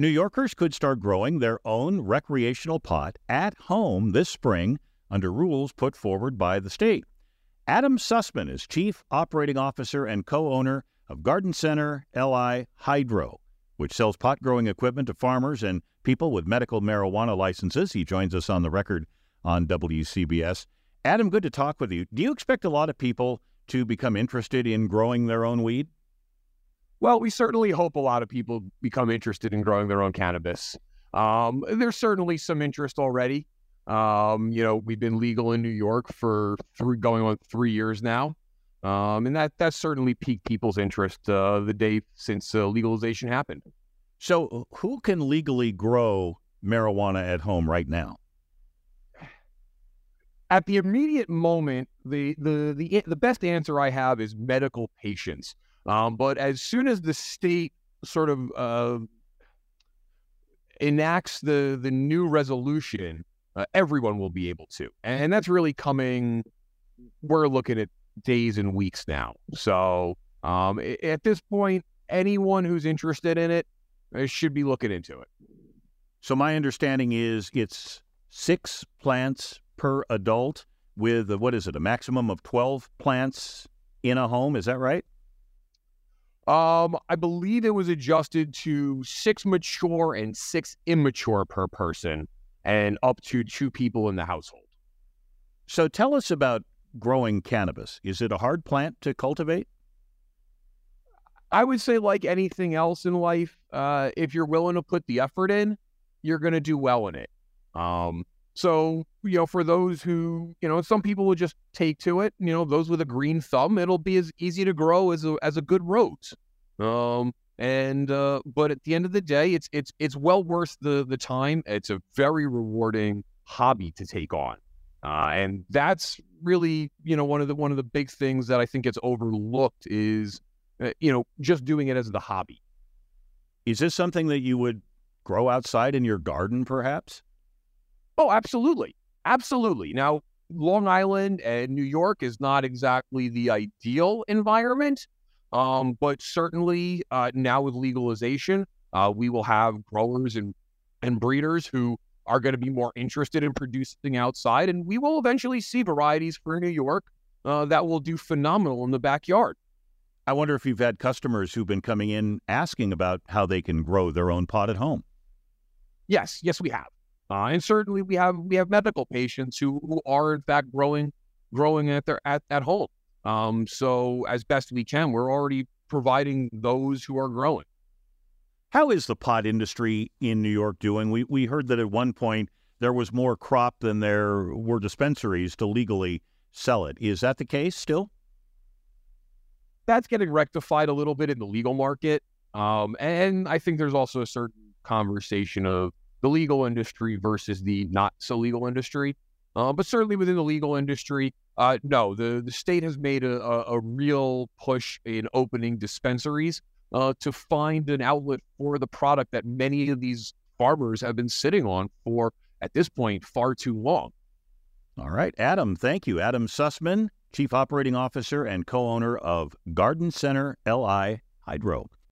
New Yorkers could start growing their own recreational pot at home this spring under rules put forward by the state. Adam Sussman is Chief Operating Officer and co owner of Garden Center LI Hydro, which sells pot growing equipment to farmers and people with medical marijuana licenses. He joins us on the record on WCBS. Adam, good to talk with you. Do you expect a lot of people to become interested in growing their own weed? Well, we certainly hope a lot of people become interested in growing their own cannabis. Um, there's certainly some interest already. Um, you know, we've been legal in New York for three, going on three years now, um, and that that certainly piqued people's interest uh, the day since uh, legalization happened. So, who can legally grow marijuana at home right now? At the immediate moment, the the the the best answer I have is medical patients. Um, but as soon as the state sort of uh, enacts the the new resolution, uh, everyone will be able to, and that's really coming. We're looking at days and weeks now. So um, at this point, anyone who's interested in it uh, should be looking into it. So my understanding is it's six plants per adult with what is it, a maximum of twelve plants in a home? Is that right? Um, I believe it was adjusted to six mature and six immature per person, and up to two people in the household. So tell us about growing cannabis. Is it a hard plant to cultivate? I would say, like anything else in life, uh, if you're willing to put the effort in, you're going to do well in it. Um, so, you know, for those who, you know, some people will just take to it. You know, those with a green thumb, it'll be as easy to grow as a as a good rose. Um, and uh, but at the end of the day, it's it's it's well worth the the time. It's a very rewarding hobby to take on, uh, and that's really you know one of the one of the big things that I think gets overlooked is uh, you know just doing it as the hobby. Is this something that you would grow outside in your garden, perhaps? Oh, absolutely. Absolutely. Now, Long Island and New York is not exactly the ideal environment, um, but certainly uh, now with legalization, uh, we will have growers and, and breeders who are going to be more interested in producing outside, and we will eventually see varieties for New York uh, that will do phenomenal in the backyard. I wonder if you've had customers who've been coming in asking about how they can grow their own pot at home. Yes, yes, we have. Uh, and certainly we have we have medical patients who, who are in fact growing growing at their at, at home. Um, so as best we can, we're already providing those who are growing. How is the pot industry in New York doing? We we heard that at one point there was more crop than there were dispensaries to legally sell it. Is that the case still? That's getting rectified a little bit in the legal market. Um, and I think there's also a certain conversation of the legal industry versus the not so legal industry. Uh, but certainly within the legal industry, uh, no, the, the state has made a, a, a real push in opening dispensaries uh, to find an outlet for the product that many of these farmers have been sitting on for, at this point, far too long. All right, Adam, thank you. Adam Sussman, Chief Operating Officer and co owner of Garden Center LI Hydro.